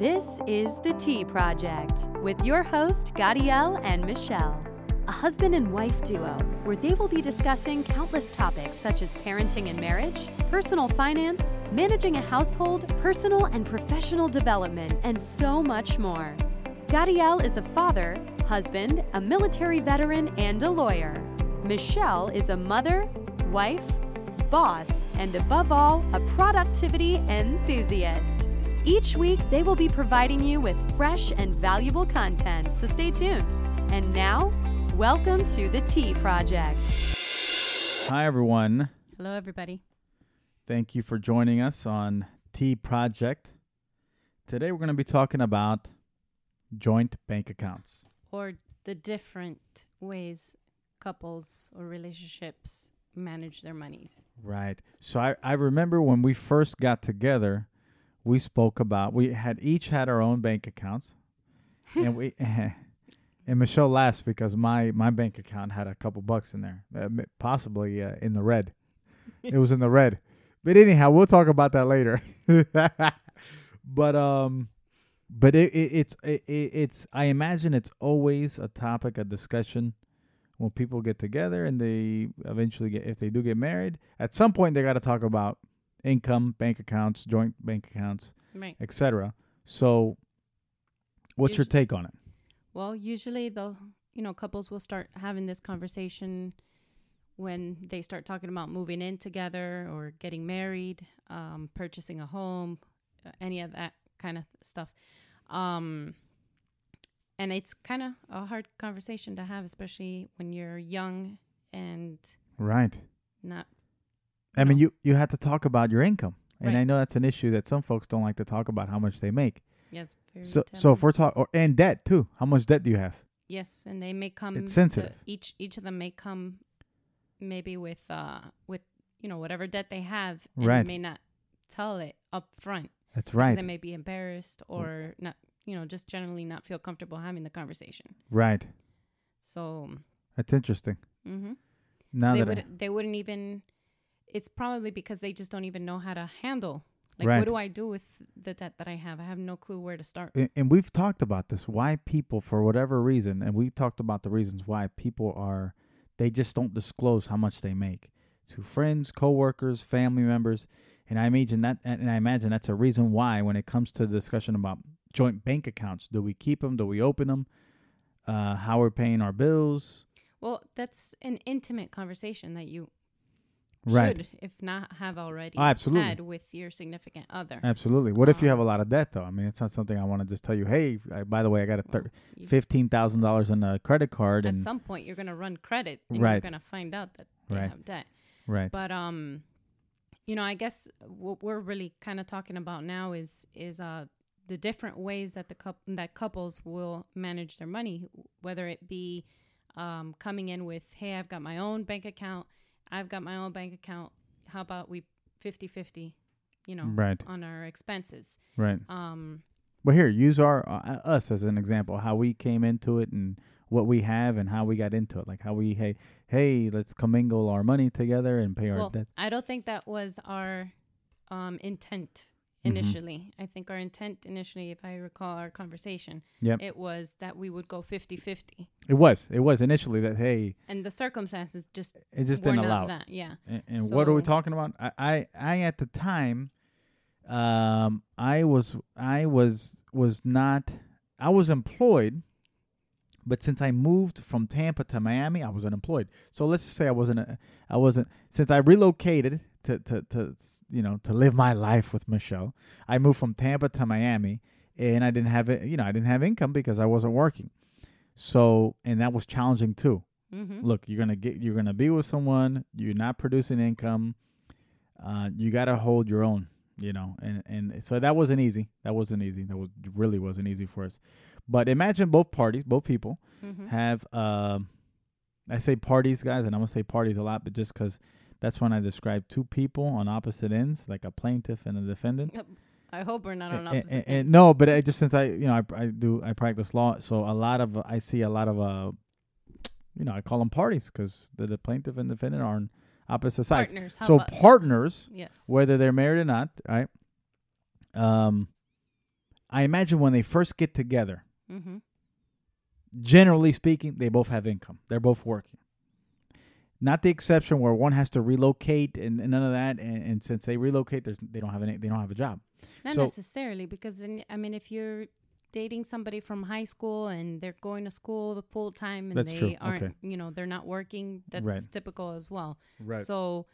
This is The Tea Project with your host, Gadiel and Michelle, a husband and wife duo where they will be discussing countless topics such as parenting and marriage, personal finance, managing a household, personal and professional development, and so much more. Gadiel is a father, husband, a military veteran, and a lawyer. Michelle is a mother, wife, boss, and above all, a productivity enthusiast. Each week, they will be providing you with fresh and valuable content, so stay tuned. And now, welcome to the Tea Project. Hi, everyone. Hello, everybody. Thank you for joining us on Tea Project. Today, we're going to be talking about joint bank accounts. Or the different ways couples or relationships manage their monies. Right. So I, I remember when we first got together, we spoke about we had each had our own bank accounts, and we and Michelle laughs because my my bank account had a couple bucks in there, uh, possibly uh, in the red. it was in the red, but anyhow, we'll talk about that later. but um, but it, it it's it, it- it's I imagine it's always a topic of discussion when people get together and they eventually get if they do get married at some point they got to talk about income bank accounts joint bank accounts Right. etc so what's your take on it Well, usually the you know couples will start having this conversation when they start talking about moving in together or getting married, um, purchasing a home, uh, any of that kind of stuff. Um, and it's kind of a hard conversation to have, especially when you're young and right not i mean you you have to talk about your income and i know that's an issue that some folks don't like to talk about how much they make yes. Very so so if we're talking and debt too how much debt do you have Yes, and they may come. It's to- sensitive. each each of them may come, maybe with uh with you know whatever debt they have, and Right. may not tell it up front. that's right They may be embarrassed or not, you know, just generally not feel comfortable having the conversation. right So, that's interesting hmm now they that I, would they wouldn't even. It's probably because they just don't even know how to handle. Like, Right. what do I do with the debt that I have? I have no clue where to start. and, and we've talked about this why people for whatever reason and we've talked about the reasons why people are they just don't disclose how much they make to friends coworkers family members and i imagine that and i imagine that's a reason why when it comes to the discussion about joint bank accounts do we keep them do we open them uh, how we're paying our bills Well, that's an intimate conversation that you right should, if not have already Oh, absolutely. had with your significant other. absolutely what if you Um, have a lot of debt though i mean it's not something i want to just tell you hey I, by the way i got a thir- you- $15000 in a credit card at and some point, you're going to run credit and Right. you're going to find out that they Right. have debt. right But um, you know, I guess what we're really kind of talking about now is is uh the different ways that the coup- that couples will manage their money, whether it be um, coming in with, hey, I've got my own bank account, I've got my own bank account. How about we 50-50, you know, right on our expenses? right Um, Well, here, use our uh, us as an example. How we came into it and what we have and how we got into it. Like how we hey hey let's commingle our money together and pay our debts. I don't think that was our um, intent Mhm. initially. I think our intent initially, if I recall our conversation, Yep. it was that we would go 50 50. It was it was initially that hey And the circumstances just it just didn't allow. that. Yeah. And, and what are we talking about? I, I I at the time, um, I was I was was not I was employed, but since I moved from Tampa to Miami, I was unemployed. So let's just say I wasn't I wasn't since I relocated to to to you know to live my life with Michelle. I moved from Tampa to Miami, and I didn't have it. You know, I didn't have income because I wasn't working. So and that was challenging too Mm-hmm. look you're gonna get you're gonna be with someone you're not producing income uh you gotta hold your own you know and and so that wasn't easy that wasn't easy that was really wasn't easy for us but imagine both parties both people Mm-hmm. have um i say parties guys and i'm gonna say parties a lot but just because that's when i describe two people on opposite ends like a plaintiff and a defendant I hope we're not on opposite and- and- ends. no, but I just since I you know I, I do I practice law, so a lot of I see a lot of uh, you know I call them parties because the, the plaintiff and defendant are on opposite sides. Partners. So partners, yes. whether they're married or not, right? Um, I imagine when they first get together, Mm-hmm. generally speaking, they both have income. They're both working. Not the exception where one has to relocate and, and none of that. And, and since they relocate, there's they don't have any they don't have a job. Not So- necessarily, because in, I mean, if you're dating somebody from high school and they're going to school the full time and they true. aren't, Okay. you know, they're not working, that's Right. typical as well. Right. So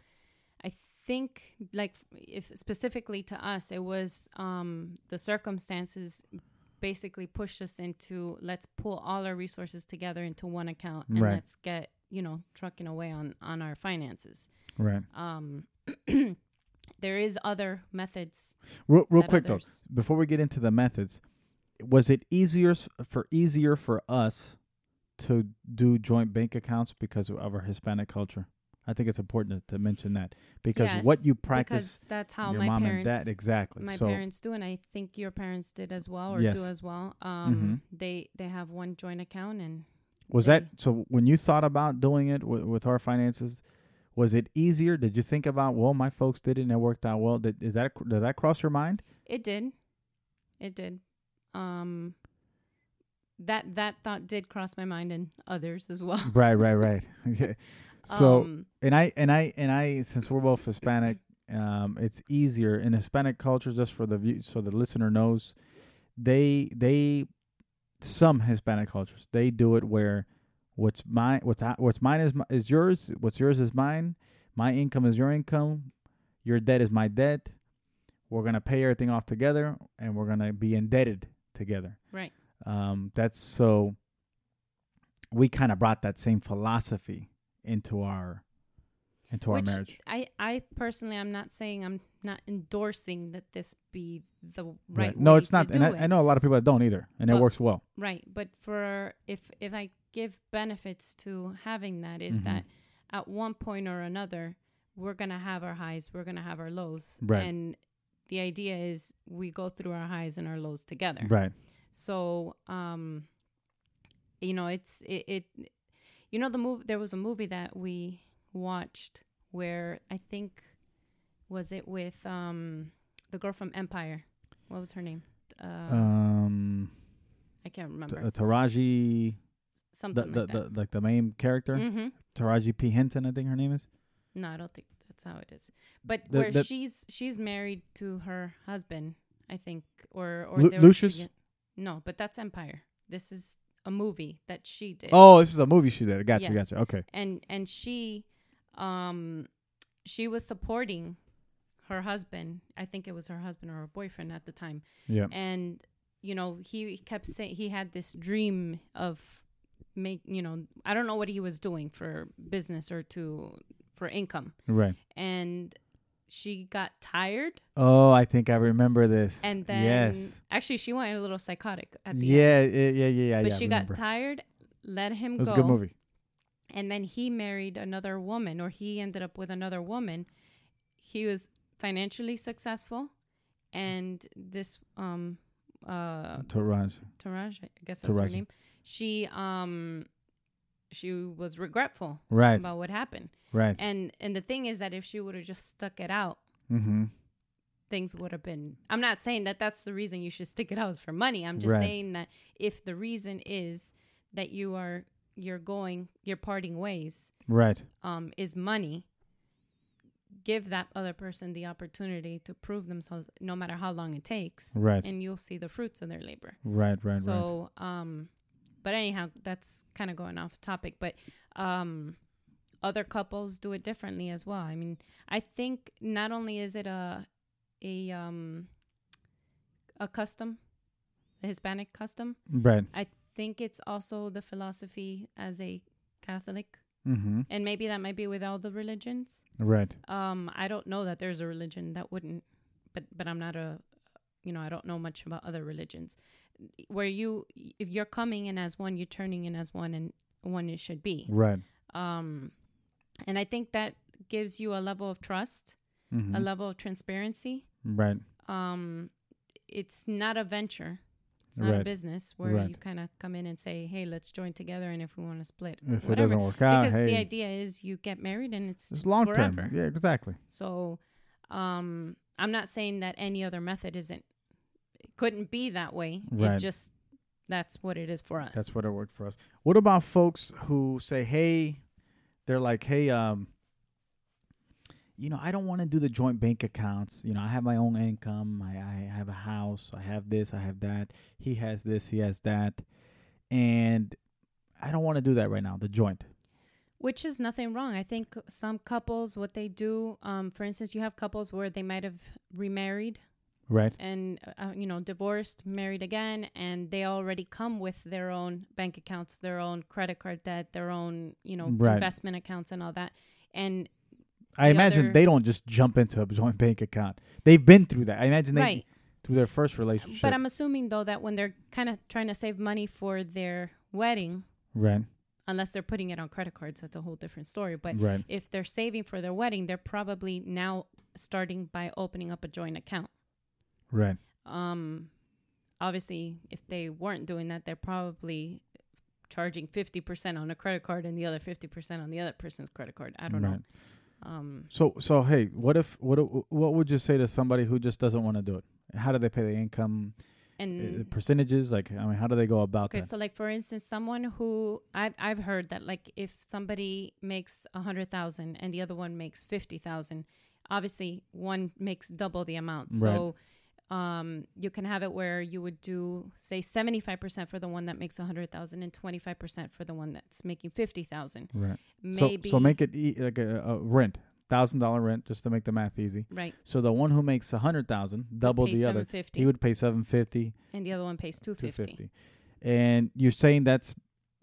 I think, like, if specifically to us, it was um, the circumstances basically pushed us into let's pull all our resources together into one account and Right. let's get, you know, trucking away on, on our finances. right. Um, there is other methods. Real, real quick though, before we get into the methods, was it easier for easier for us to do joint bank accounts because of our Hispanic culture? I think it's important to, mention that because what you practice, that's how your my mom parents and dad, exactly. my so parents do and i think your parents did as well or Yes. do as well um Mhm. they they have one joint account and was that so? When you thought about doing it with, with our finances, was it easier? Did you think about well, my folks did it and it worked out well? Did is that did that cross your mind? it did it did um that that thought did cross my mind and others as well right, right, right. Yeah. so um, and I and I and I since we're both Hispanic, um, it's easier in Hispanic culture. Just for the view, so the listener knows, they they some Hispanic cultures they do it where what's mine what's what's mine is mi- is yours. What's yours is mine. My income is your income. Your debt is my debt. We're gonna pay everything off together, and we're gonna be indebted together. right Um, that's so. We kind of brought that same philosophy into our into our marriage. i i personally i'm not saying i'm not endorsing that this be the right, No, way it's not, to and I, it. I know a lot of people that don't either, and it works well. Right, but for if if I give benefits to having that is Mhm. that at one point or another we're gonna have our highs, we're gonna have our lows, Right. and the idea is we go through our highs and our lows together. Right. So, um, you know, it's it, it you know the movie. There was a movie that we watched where I think was it with um the girl from Empire. What was her name? Uh, Um, I can't t- remember. uh, Taraji, Something the, like that. the like the main character, Mm-hmm. Taraji P Henson, I think her name is. No, I don't think that's how it is. But The- where she's she's married to her husband, I think, or or Lu- Lucius? No, but that's Empire. This is a movie that she did. Oh, this is a movie she did. Gotcha, Yes. gotcha. Okay. and and she, um, she was supporting her husband. I think it was her husband or her boyfriend at the time. Yeah. And you know, he kept saying he had this dream of make. You know, I don't know what he was doing for business or to for income, Right. and she got tired Oh, I think I remember this. and then yes. actually she went a little psychotic at the Yeah, end. yeah, yeah, yeah, yeah. but yeah, she remember. got tired, let him go. It was go, a good movie. and then he married another woman, or he ended up with another woman. He was financially successful, and this um uh Taraji. Taraj, I guess that's her name. She um she was regretful Right. about what happened, Right. and and the thing is that if she would have just stuck it out, Mm-hmm. things would have been i'm not saying that that's the reason you should stick it out is for money i'm just Right. saying that if the reason is that you are you're going you're parting ways Right. um is money give that other person the opportunity to prove themselves no matter how long it takes Right. and you'll see the fruits of their labor Right. Right. right. so um but anyhow that's kind of going off topic but um other couples do it differently as well i mean i think not only is it a a um a custom a hispanic custom Right. i think it's also the philosophy as a catholic Mm-hmm. and maybe that might be with all the religions Right. um i don't know that there's a religion that wouldn't but but i'm not a you know i don't know much about other religions where you if you're coming in as one you're turning in as one and one it should be Right. um and i think that gives you a level of trust Mm-hmm. a level of transparency Right. um it's not a venture it's not a business where Right. you kind of come in and say hey let's join together and if we want to split If it doesn't work out, because hey, the idea is you get married and it's, it's long term. Yeah, exactly. So, um, I'm not saying that any other method isn't couldn't be that way. Right. It just that's what it is for us. That's what it worked for us. What about folks who say, "Hey," they're like, "Hey, um, you know, I don't want to do the joint bank accounts. You know, I have my own income. I, I have a house. I have this. I have that. He has this. He has that, and I don't want to do that right now. The joint. Which is nothing wrong. I think some couples, what they do, um, for instance, you have couples where they might have remarried Right. and uh, you know divorced, married again, and they already come with their own bank accounts, their own credit card debt, their own you know Right. investment accounts, and all that. And I imagine other- they don't just jump into a joint bank account. They've been through that. I imagine they right, through their first relationship. but I'm assuming though that when they're kind of trying to save money for their wedding, right. unless they're putting it on credit cards, that's a whole different story. But right. if they're saving for their wedding, they're probably now starting by opening up a joint account. Right. Um, obviously, if they weren't doing that, they're probably charging 50% on a credit card and the other 50% on the other person's credit card. I don't know. Um, So so hey, what if what what would you say to somebody who just doesn't want to do it? How do they pay the income uh, and percentages? Like I mean, how do they go about okay, that? so like for instance, someone who I've I've heard that like if somebody makes a hundred thousand and the other one makes fifty thousand, obviously one makes double the amount. Right. So um, you can have it where you would do say seventy five percent for the one that makes a hundred thousand and twenty five percent for the one that's making fifty thousand. right. Maybe So so make it e- like a, a rent, thousand dollar rent, just to make the math easy. right. So the one who makes a hundred thousand, double the other, 750 he would pay seven fifty, and the other one pays two fifty. And you're saying that's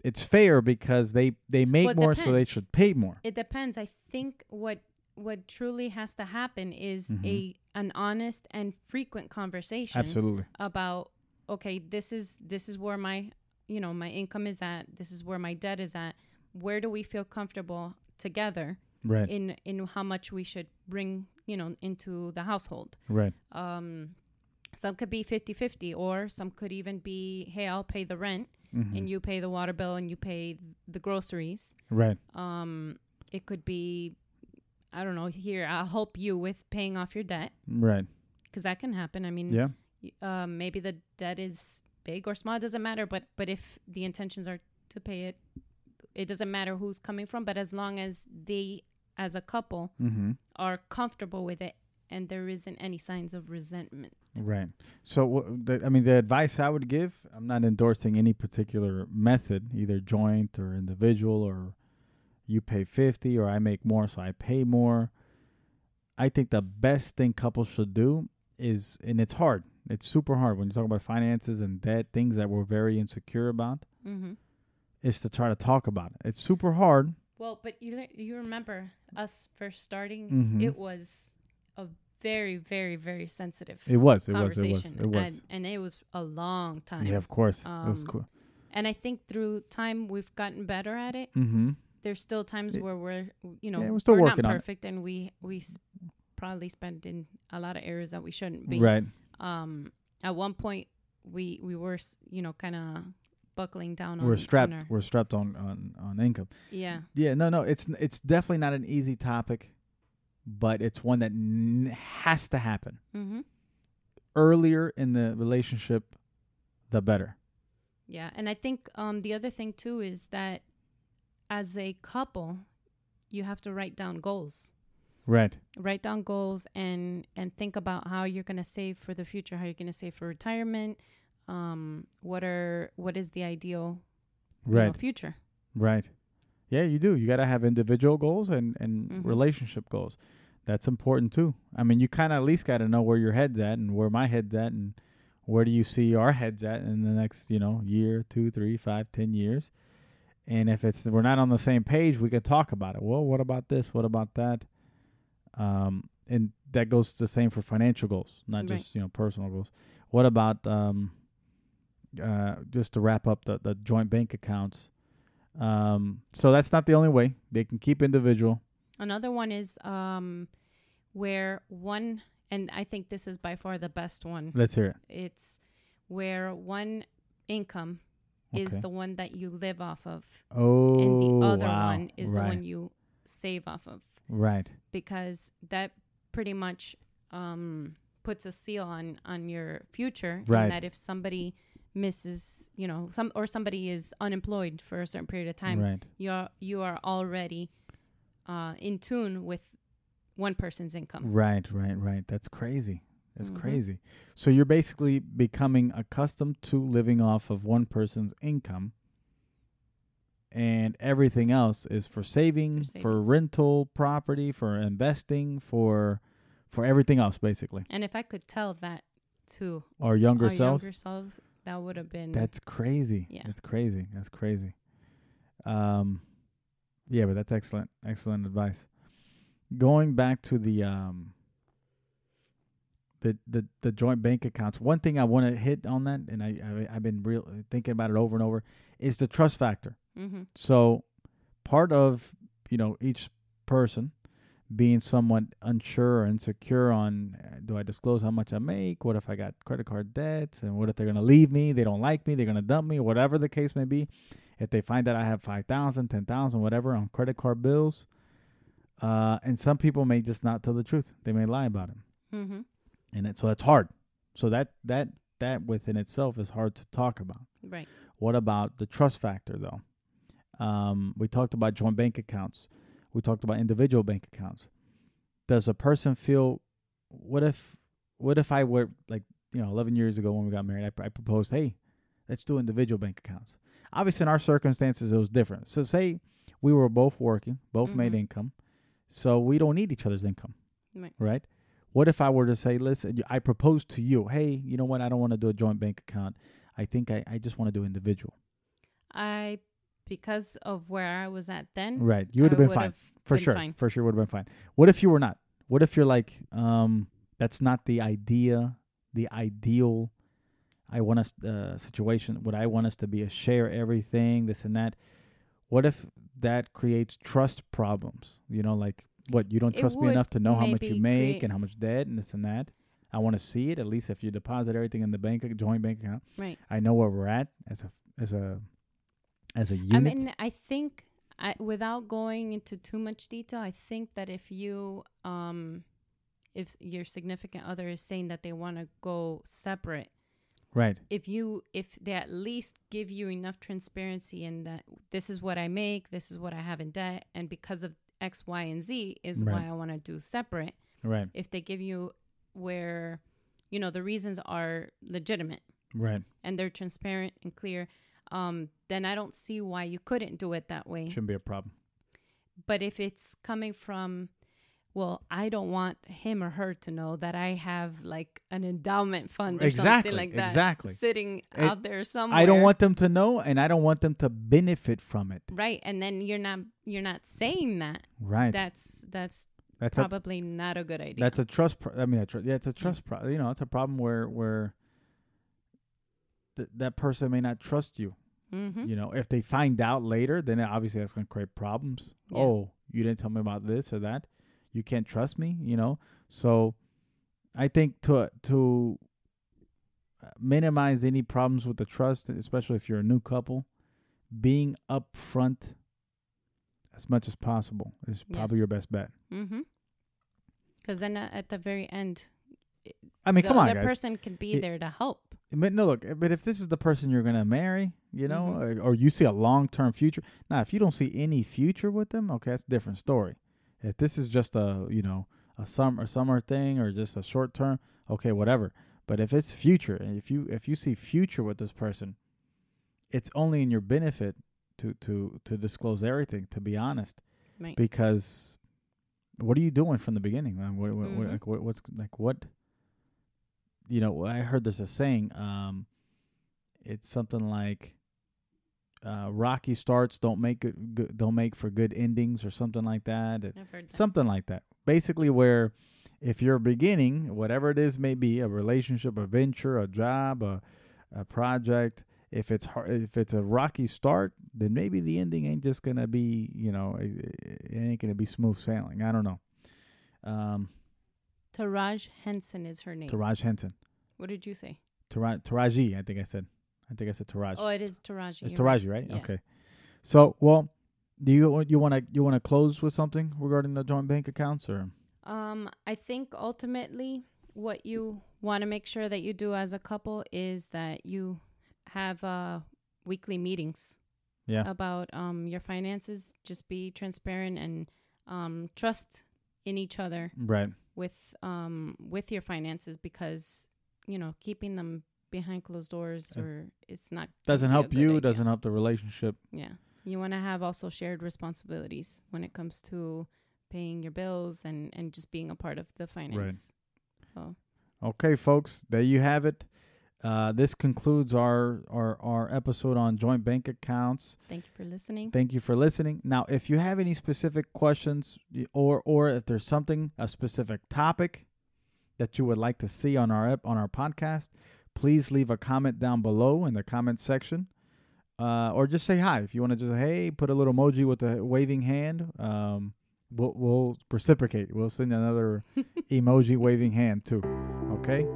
it's fair because they they make Well, more, so they should pay more. It depends. I think what what truly has to happen is Mhm. a an honest and frequent conversation Absolutely. about okay, this is this is where my you know my income is at. This is where my debt is at. Where do we feel comfortable together Right. in in how much we should bring you know into the household? right. Um, some could be 50-50 or some could even be hey i'll pay the rent Mhm. and you pay the water bill and you pay the groceries right. um it could be i don't know here i'll help you with paying off your debt Right. because that can happen i mean Yeah. um maybe the debt is big or small it doesn't matter but but if the intentions are to pay it it doesn't matter who's coming from but as long as they as a couple Mm-hmm. are comfortable with it and there isn't any signs of resentment Right. So, wha- the, I mean, the advice I would give, I'm not endorsing any particular method, either joint or individual, or you pay 50 or I make more, so I pay more. I think the best thing couples should do is, and it's hard, it's super hard when you talk about finances and debt, things that we're very insecure about, mm-hmm. is to try to talk about it. It's super hard. Well, but you you remember us first starting? Mhm. It was a very, very, very sensitive It was, it was, it was, it was. And, and it was a long time. Yeah, of course. it was Um, cool. And I think through time we've gotten better at it. Mm-hmm. There's still times where we're, you know, Yeah, we're still not working on it. perfect, and we we s- probably spend in a lot of areas that we shouldn't be. Right. Um. At one point, we we were, s- you know, kind of buckling down on. We're on strapped. our- We're strapped on, on, on income. yeah. Yeah, no, no, it's it's definitely not an easy topic, but it's one that n- has to happen Mm-hmm. earlier in the relationship, the better. Yeah, and I think um, the other thing too is that as a couple, you have to write down goals. Right. Write down goals and and think about how you're going to save for the future, how you're going to save for retirement. Um, what are what is the ideal you know, Right. future? Right. Yeah, you do. You got to have individual goals and and Mhm. relationship goals. That's important too. I mean, you kind of at least got to know where your head's at and where my head's at and where do you see our heads at in the next, you know, year, two, three, five, ten years. And if it's we're not on the same page, we could talk about it. Well, what about this? What about that? Um, and that goes the same for financial goals, not Right. just you know personal goals. What about um, uh, just to wrap up the the joint bank accounts? Um, so that's not the only way. They can keep individual. Another one is um, where one, and I think this is by far the best one. Let's hear it. It's where one income is Okay. the one that you live off of. Oh, and the other wow. one is right. the one you save off of right. because that pretty much um, puts a seal on on your future Right. and that if somebody misses you know some or somebody is unemployed for a certain period of time right. you're you are already uh, in tune with one person's income Right, right, right. That's crazy. That's Mhm. crazy. So you're basically becoming accustomed to living off of one person's income and everything else is for saving, for, savings. rental property, for investing, for for everything else basically. and if i could tell that to Our younger our selves. younger selves that would have been That's crazy. Yeah. That's crazy. That's crazy. Um yeah, but that's excellent. Excellent advice. Going back to the um the the, the joint bank accounts. One thing I want to hit on that and I, I I've been real thinking about it over and over is the trust factor. mm-hmm. So part of, you know, each person being somewhat unsure or insecure on uh, do I disclose how much I make? What if I got credit card debts? And what if they're going to leave me? They don't like me. They're going to dump me, whatever the case may be. If they find that I have 5,000, 10,000, whatever on credit card bills. Uh, and some people may just not tell the truth. They may lie about it. Mm-hmm. And it, so that's hard. So that, that, that within itself is hard to talk about. right What about the trust factor, though? Um, we talked about joint bank accounts. We talked about individual bank accounts. Does a person feel? What if? What if I were like you know, 11 years ago when we got married, I, I proposed, hey, let's do individual bank accounts. Obviously, in our circumstances, it was different. So, say we were both working, both made Mhm. income, so we don't need each other's income, Right. right? What if I were to say, listen, I propose to you, hey, you know what? I don't want to do a joint bank account. I think I, I just want to do individual. I because of where I was at then. Right. You would have been fine. For been sure. fine. For sure would have been fine. What if you were not? What if you're like, um, that's not the idea, the ideal I want us uh, situation. What I want us to be a share everything, this and that. What if that creates trust problems? You know, like what you don't trust me enough to know how much you make and how much debt and this and that. I want to see it at least if you deposit everything in the bank, joint bank account. Right. I know where we're at as a as a as a unit. I mean, I think I, without going into too much detail, I think that if you, um, if your significant other is saying that they want to go separate, right. if you, if they at least give you enough transparency in that this is what I make, this is what I have in debt, and because of X, Y, and Z is Right. why I want to do separate. Right. If they give you where, you know, the reasons are legitimate Right. and they're transparent and clear, um, then I don't see why you couldn't do it that way. Shouldn't be a problem. But if it's coming from, well, I don't want him or her to know that I have like an endowment fund or Exactly, something like that exactly. sitting It- out there somewhere. I don't want them to know, and I don't want them to benefit from it. right, and then you're not you're not saying that. Right. That's that's that's a probably not a good idea. that's a trust. Pro- I mean, a tr- yeah, it's a trust. Pro- you know, it's a problem where where th- that person may not trust you. mm-hmm. You know, if they find out later, then obviously that's going to create problems. Yeah. Oh, you didn't tell me about this or that. You can't trust me. You know, so I think to to uh, minimize any problems with the trust, especially if you're a new couple, being upfront as much as possible is Yeah. probably your best bet. Mm-hmm. Because then uh, at the very end, I mean, the come on, other guys. person can be It- there to help. But no, look. But if this is the person you're gonna marry, you know, Mhm. or, or you see a long term future. Now, if you don't see any future with them, okay, that's a different story. If this is just a you know a summer summer thing or just a short term, okay, whatever. But if it's future, and if you if you see future with this person, it's only in your benefit to to to disclose everything. To be honest, Right. because what are you doing from the beginning, man? What, what, what, Mhm. like, what what's like what? You know, I heard there's a saying. Um, it's something like, uh, "Rocky starts don't make good, good don't make for good endings" or something like that. I've heard that. something like that. Basically, where if you're beginning, whatever it is may be, a relationship, a venture, a job, a a project. If it's hard, if it's a rocky start, then maybe the ending ain't just gonna be, you know, it, it ain't gonna be smooth sailing. I don't know. Um, Taraj Henson is her name. Taraj Henson, what did you say? Taraj, Taraji, I think I said. I think I said Taraji. Oh, it is Taraji. it's you're right. Taraji, right? Yeah. Okay. So, well, do you you want to you want to close with something regarding the joint bank accounts or? Um, I think ultimately, what you want to make sure that you do as a couple is that you have uh, weekly meetings Yeah. about um, your finances. Just be transparent and um, trust in each other Right. with um, with your finances because you know keeping them behind closed doors Uh, or it's not Doesn't gonna be a help you. idea. Doesn't help the relationship. Yeah. You want to have also shared responsibilities when it comes to paying your bills and, and just being a part of the finance. right. So, Okay, folks, there you have it. Uh, this concludes our, our our episode on joint bank accounts. thank you for listening. Thank you for listening. Now, if you have any specific questions, or or if there's something a specific topic that you would like to see on our ep- on our podcast, please leave a comment down below in the comment section, uh, or just say hi if you want to. Just hey, put a little emoji with a waving hand. Um, we'll we'll reciprocate. We'll send another emoji waving hand too. Okay.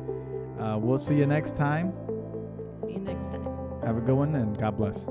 Uh, we'll see you next time. See you next time. Have a good one and God bless.